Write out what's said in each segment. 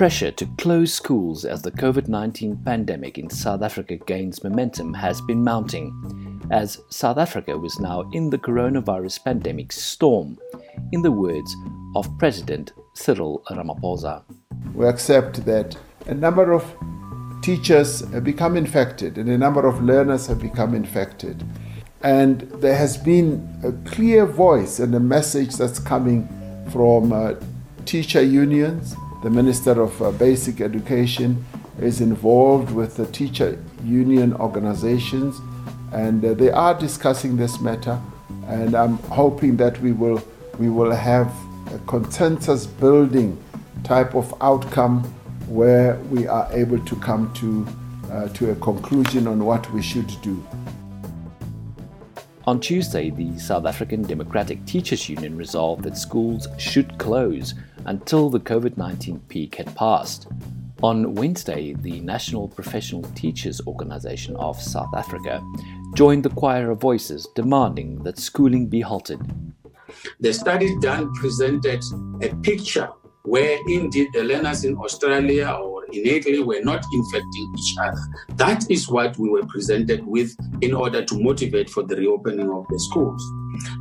pressure to close schools as the COVID 19 pandemic in South Africa gains momentum has been mounting, as South Africa was now in the coronavirus pandemic storm, in the words of President Cyril Ramaphosa. We accept that a number of teachers have become infected and a number of learners have become infected. And there has been a clear voice and a message that's coming from uh, teacher unions. The Minister of uh, Basic Education is involved with the teacher union organizations, and uh, they are discussing this matter. And I'm hoping that we will we will have a consensus building type of outcome where we are able to come to uh, to a conclusion on what we should do. On Tuesday, the South African Democratic Teachers Union resolved that schools should close until the COVID 19 peak had passed. On Wednesday, the National Professional Teachers Organization of South Africa joined the choir of voices demanding that schooling be halted. The study done presented a picture where indeed the learners in Australia or in Italy were not infecting each other. That is what we were presented with in order to motivate for the reopening of the schools.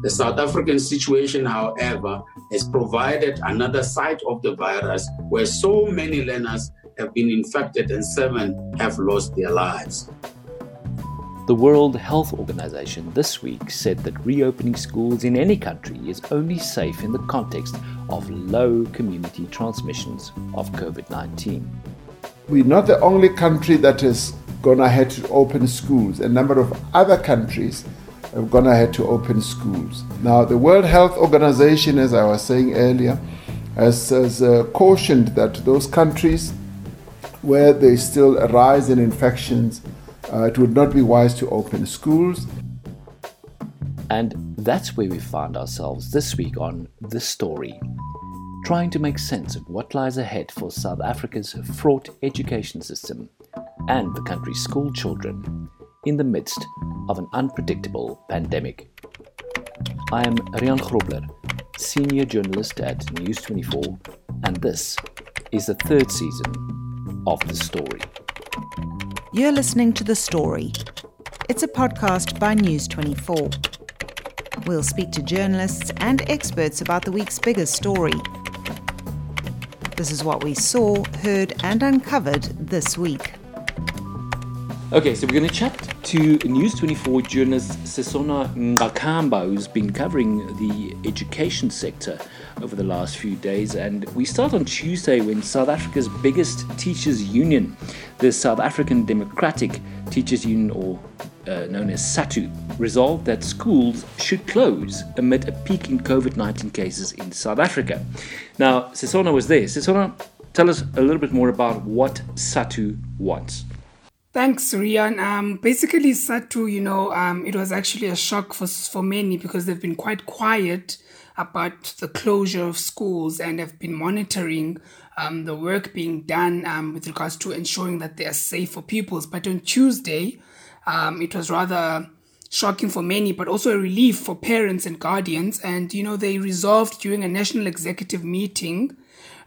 The South African situation, however, has provided another side of the virus where so many learners have been infected and seven have lost their lives. The World Health Organization this week said that reopening schools in any country is only safe in the context of low community transmissions of COVID 19 we're not the only country that has gone ahead to open schools. A number of other countries have gone ahead to open schools. Now, the World Health Organization, as I was saying earlier, has, has uh, cautioned that those countries where there's still a rise in infections, uh, it would not be wise to open schools. And that's where we find ourselves this week on The Story trying to make sense of what lies ahead for South Africa's fraught education system and the country's school children in the midst of an unpredictable pandemic. I am Rian Grobler, senior journalist at News 24, and this is the third season of The Story. You're listening to The Story. It's a podcast by News 24. We'll speak to journalists and experts about the week's biggest story this is what we saw, heard, and uncovered this week. Okay, so we're going to chat to News 24 journalist Sesona Ngqakamba, who's been covering the education sector over the last few days. And we start on Tuesday when South Africa's biggest teachers' union, the South African Democratic Teachers Union, or uh, known as SADTU, resolved that schools should close amid a peak in COVID 19 cases in South Africa. Now, Sesona was there. Sesona, tell us a little bit more about what SADTU wants. Thanks, Rian. Um, basically, SADTU, you know, um, it was actually a shock for, for many because they've been quite quiet about the closure of schools and have been monitoring um, the work being done um, with regards to ensuring that they are safe for pupils. But on Tuesday, um, it was rather shocking for many, but also a relief for parents and guardians. And, you know, they resolved during a national executive meeting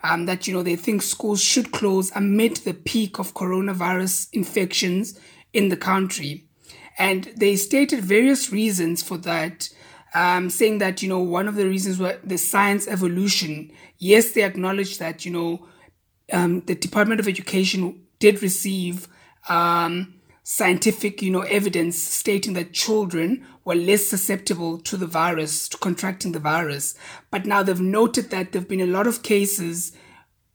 um, that, you know, they think schools should close amid the peak of coronavirus infections in the country. And they stated various reasons for that, um, saying that, you know, one of the reasons was the science evolution. Yes, they acknowledged that, you know, um, the Department of Education did receive um, scientific, you know, evidence stating that children were less susceptible to the virus, to contracting the virus. But now they've noted that there've been a lot of cases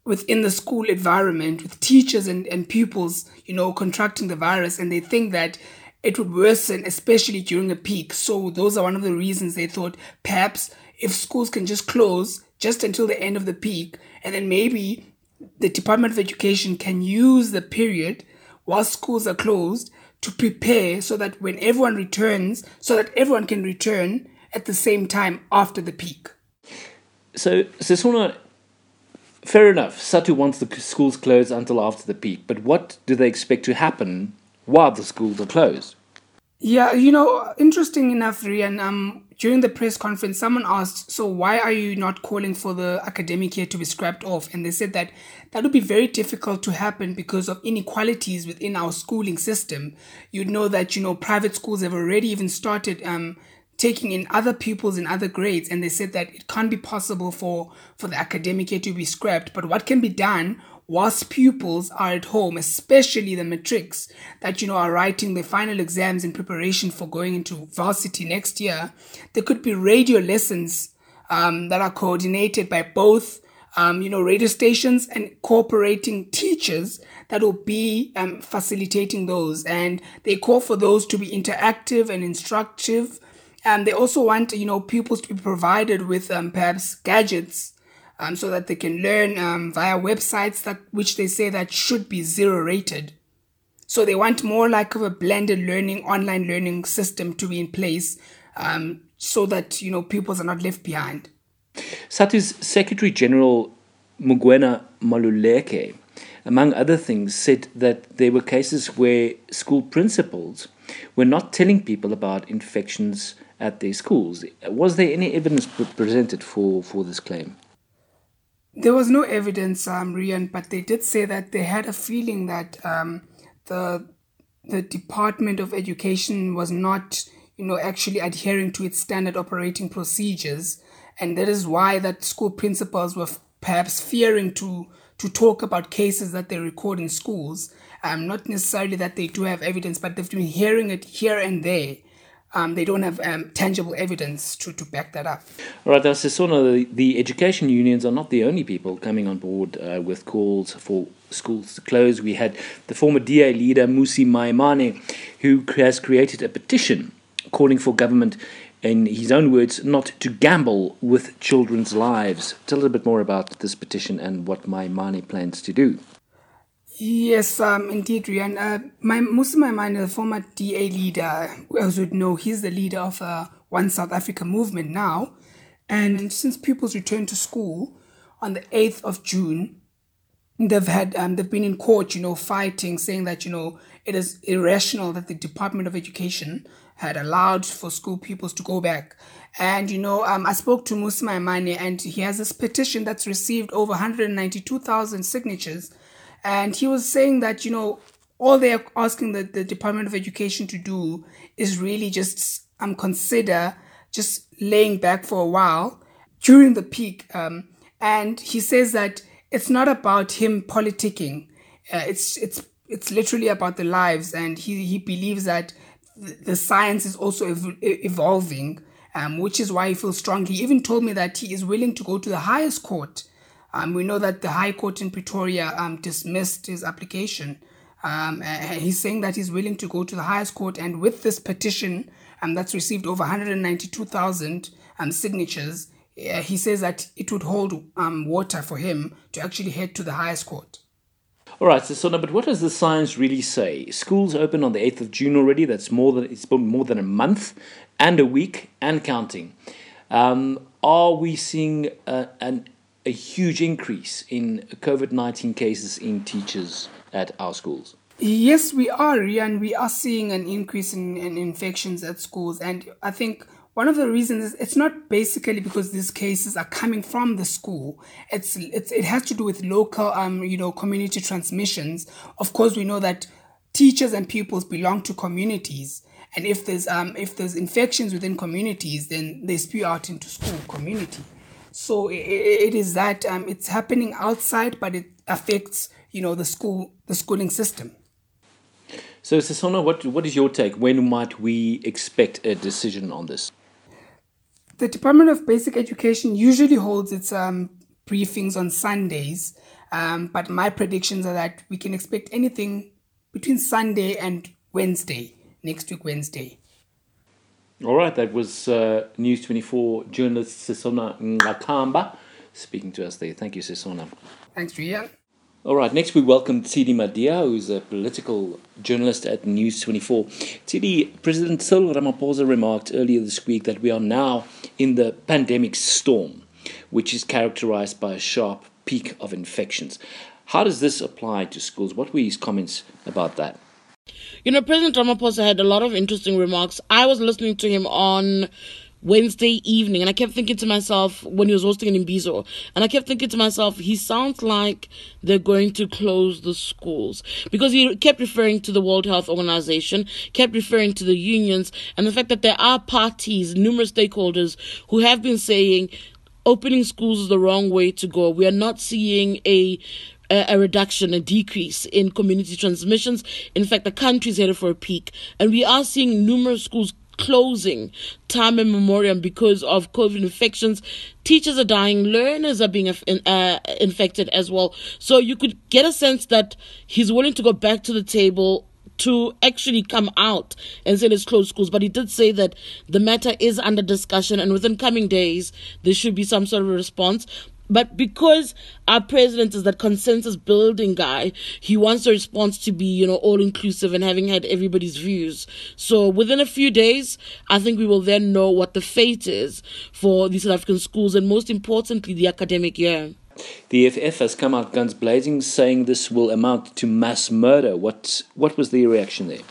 within the school environment with teachers and, and pupils, you know, contracting the virus, and they think that it would worsen, especially during a peak. So those are one of the reasons they thought perhaps if schools can just close just until the end of the peak, and then maybe the Department of Education can use the period while schools are closed to prepare so that when everyone returns, so that everyone can return at the same time after the peak. So, Sesona, fair enough. SADTU wants the schools closed until after the peak, but what do they expect to happen while the schools are closed? Yeah, you know, interesting enough, Rian, um, during the press conference, someone asked, So, why are you not calling for the academic year to be scrapped off? And they said that that would be very difficult to happen because of inequalities within our schooling system. You'd know that, you know, private schools have already even started um, taking in other pupils in other grades. And they said that it can't be possible for, for the academic year to be scrapped. But what can be done whilst pupils are at home, especially the matrics that you know are writing their final exams in preparation for going into varsity next year, there could be radio lessons um, that are coordinated by both. Um, you know, radio stations and cooperating teachers that will be um, facilitating those. And they call for those to be interactive and instructive. And they also want, you know, pupils to be provided with um, perhaps gadgets um, so that they can learn um, via websites that which they say that should be zero rated. So they want more like of a blended learning, online learning system to be in place, um, so that you know pupils are not left behind. SADTU's Secretary General Mugwena Maluleke, among other things, said that there were cases where school principals were not telling people about infections at their schools. Was there any evidence presented for, for this claim? There was no evidence, um, Rian, but they did say that they had a feeling that um, the the Department of Education was not, you know, actually adhering to its standard operating procedures, and that is why that school principals were f- perhaps fearing to to talk about cases that they record in schools. Um, not necessarily that they do have evidence, but they've been hearing it here and there um, they don't have um, tangible evidence to, to back that up. Right, Sesona, the, the education unions are not the only people coming on board uh, with calls for schools to close. We had the former DA leader, Mmusi Maimane, who has created a petition calling for government, in his own words, not to gamble with children's lives. Tell us a bit more about this petition and what Maimane plans to do. Yes, um, indeed, Rian. Uh, my Mmusi Maimane, the former DA leader, as would know, he's the leader of uh, One South Africa movement now. And since pupils returned to school on the 8th of June, they've had um, they've been in court, you know, fighting, saying that you know it is irrational that the Department of Education had allowed for school pupils to go back. And you know, um, I spoke to Mmusi Maimane, and he has this petition that's received over 192,000 signatures and he was saying that, you know, all they're asking the, the Department of Education to do is really just um, consider just laying back for a while during the peak. Um, and he says that it's not about him politicking. Uh, it's it's it's literally about the lives, and he he believes that the science is also ev- evolving, um, which is why he feels strongly. He even told me that he is willing to go to the highest court um, we know that the High Court in Pretoria um, dismissed his application. Um, he's saying that he's willing to go to the highest court, and with this petition um, that's received over 192,000 um, signatures, uh, he says that it would hold um, water for him to actually head to the highest court. All right, so Sona, but what does the science really say? Schools open on the 8th of June already. That's more than it's been more than a month and a week and counting. Um, are we seeing uh, an a huge increase in COVID 19 cases in teachers at our schools? Yes, we are, and we are seeing an increase in, in infections at schools. And I think one of the reasons is it's not basically because these cases are coming from the school. It's, it's it has to do with local, um, you know, community transmissions. Of course, we know that teachers and pupils belong to communities, and if there's um if there's infections within communities, then they spew out into school community. So it, it is that um, it's happening outside, but it affects you know the school the schooling system. So Sesona, what what is your take? When might we expect a decision on this? The Department of Basic Education usually holds its um, briefings on Sundays, um, but my predictions are that we can expect anything between Sunday and Wednesday, next week Wednesday. All right, that was uh, News 24 journalist Sesona Ngqakamba speaking to us there. Thank you, Sesona. Thanks, Rian. All right, next we welcome Tshidi Madia, who's a political journalist at News 24. Tshidi, President Cyril Ramaphosa remarked earlier this week that we are now in the pandemic storm, which is characterized by a sharp peak of infections. How does this apply to schools? What were his comments about that? You know, President Ramaphosa had a lot of interesting remarks. I was listening to him on Wednesday evening, and I kept thinking to myself when he was hosting in Imbizo, and I kept thinking to myself, he sounds like they're going to close the schools because he kept referring to the World Health Organization, kept referring to the unions, and the fact that there are parties, numerous stakeholders who have been saying opening schools is the wrong way to go. We are not seeing a a, reduction, a decrease in community transmissions. In fact, the country is headed for a peak, and we are seeing numerous schools closing time in memoriam because of COVID infections. Teachers are dying, learners are being uh, infected as well. So you could get a sense that he's willing to go back to the table to actually come out and say let's close schools. But he did say that the matter is under discussion and within coming days there should be some sort of response. But because our president is that consensus building guy, he wants the response to be, you know, all inclusive and having had everybody's views. So within a few days, I think we will then know what the fate is for the South African schools and most importantly, the academic year. The EFF has come out guns blazing, saying this will amount to mass murder. What what was the reaction there?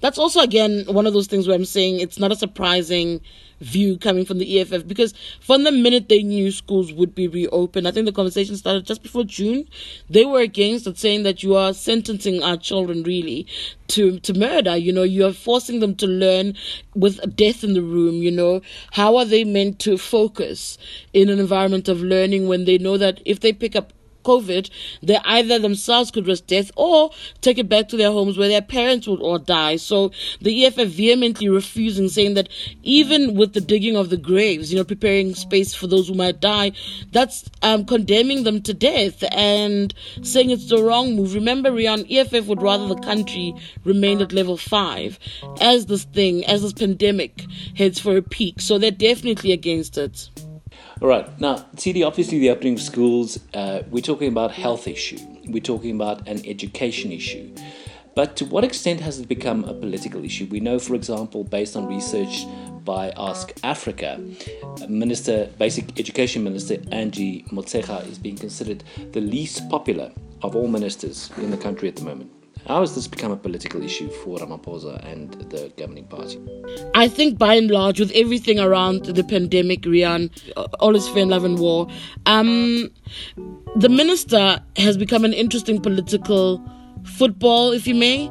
That's also again one of those things where I'm saying it's not a surprising view coming from the EFF because from the minute they knew schools would be reopened, I think the conversation started just before June. They were against it, saying that you are sentencing our children really to to murder. You know, you are forcing them to learn with death in the room. You know, how are they meant to focus in an environment of learning when they know that if they pick up COVID, they either themselves could risk death or take it back to their homes where their parents would all die. So the EFF vehemently refusing, saying that even with the digging of the graves, you know, preparing space for those who might die, that's um, condemning them to death and saying it's the wrong move. Remember, Rian, EFF would rather the country remain at level five as this thing, as this pandemic heads for a peak. So they're definitely against it. All right. Now, TD, obviously, the opening of schools, uh, we're talking about health issue. We're talking about an education issue. But to what extent has it become a political issue? We know, for example, based on research by Ask Africa, Minister, Basic Education Minister Angie Motshekga is being considered the least popular of all ministers in the country at the moment. How has this become a political issue for Ramaphosa and the governing party? I think by and large, with everything around the pandemic, Rian, all is fair in love and war, um, the minister has become an interesting political football, if you may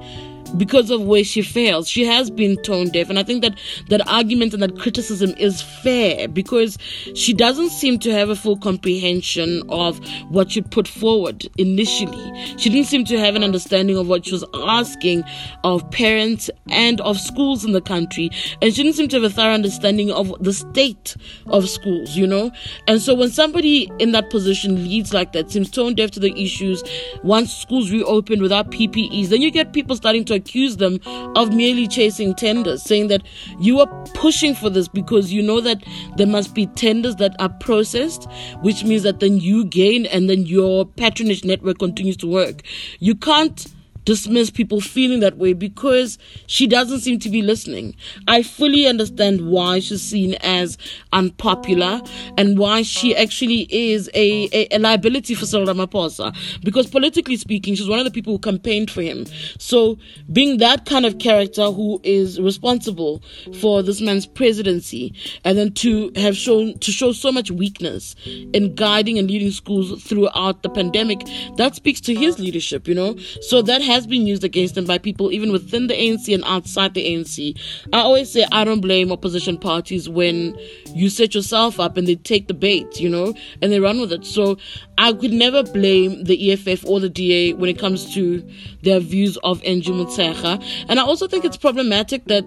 because of where she fails. She has been tone deaf, and I think that that argument and that criticism is fair because she doesn't seem to have a full comprehension of what she put forward initially. She didn't seem to have an understanding of what she was asking of parents and of schools in the country, and she didn't seem to have a thorough understanding of the state of schools, you know. And so when somebody in that position leads like that, seems tone deaf to the issues, once schools reopen without PPEs, then you get people starting to accuse them of merely chasing tenders, saying that you are pushing for this because you know that there must be tenders that are processed, which means that then you gain and then your patronage network continues to work. You can't dismiss people feeling that way because she doesn't seem to be listening. I fully understand why she's seen as unpopular and why she actually is a, a, a liability for Cyril Ramaphosa. Because politically speaking, she's one of the people who campaigned for him. So being that kind of character who is responsible for this man's presidency and then to have shown to show so much weakness in guiding and leading schools throughout the pandemic, that speaks to his leadership, you know. So that has been used against them by people even within the ANC and outside the ANC. I always say I don't blame opposition parties when you set yourself up and they take the bait, you know, and they run with it. So I could never blame the EFF or the DA when it comes to their views of Angie Motshekga. And I also think it's problematic that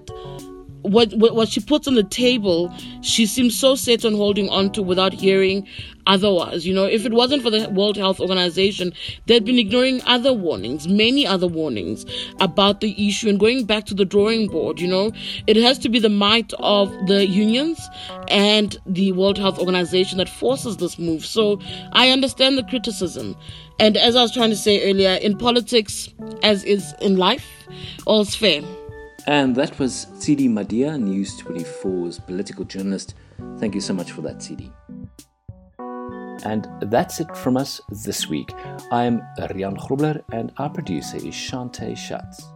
what, what what she puts on the table, she seems so set on holding on to without hearing otherwise. You know, if it wasn't for the World Health Organization, they'd been ignoring other warnings, many other warnings about the issue and going back to the drawing board. You know, it has to be the might of the unions and the World Health Organization that forces this move. So I understand the criticism. And as I was trying to say earlier, in politics, as is in life, all's fair. And that was Tshidi Madia, News 24's political journalist. Thank you so much for that, Tshidi. And that's it from us this week. I am Rian Grobler, and our producer is Shante Schatz.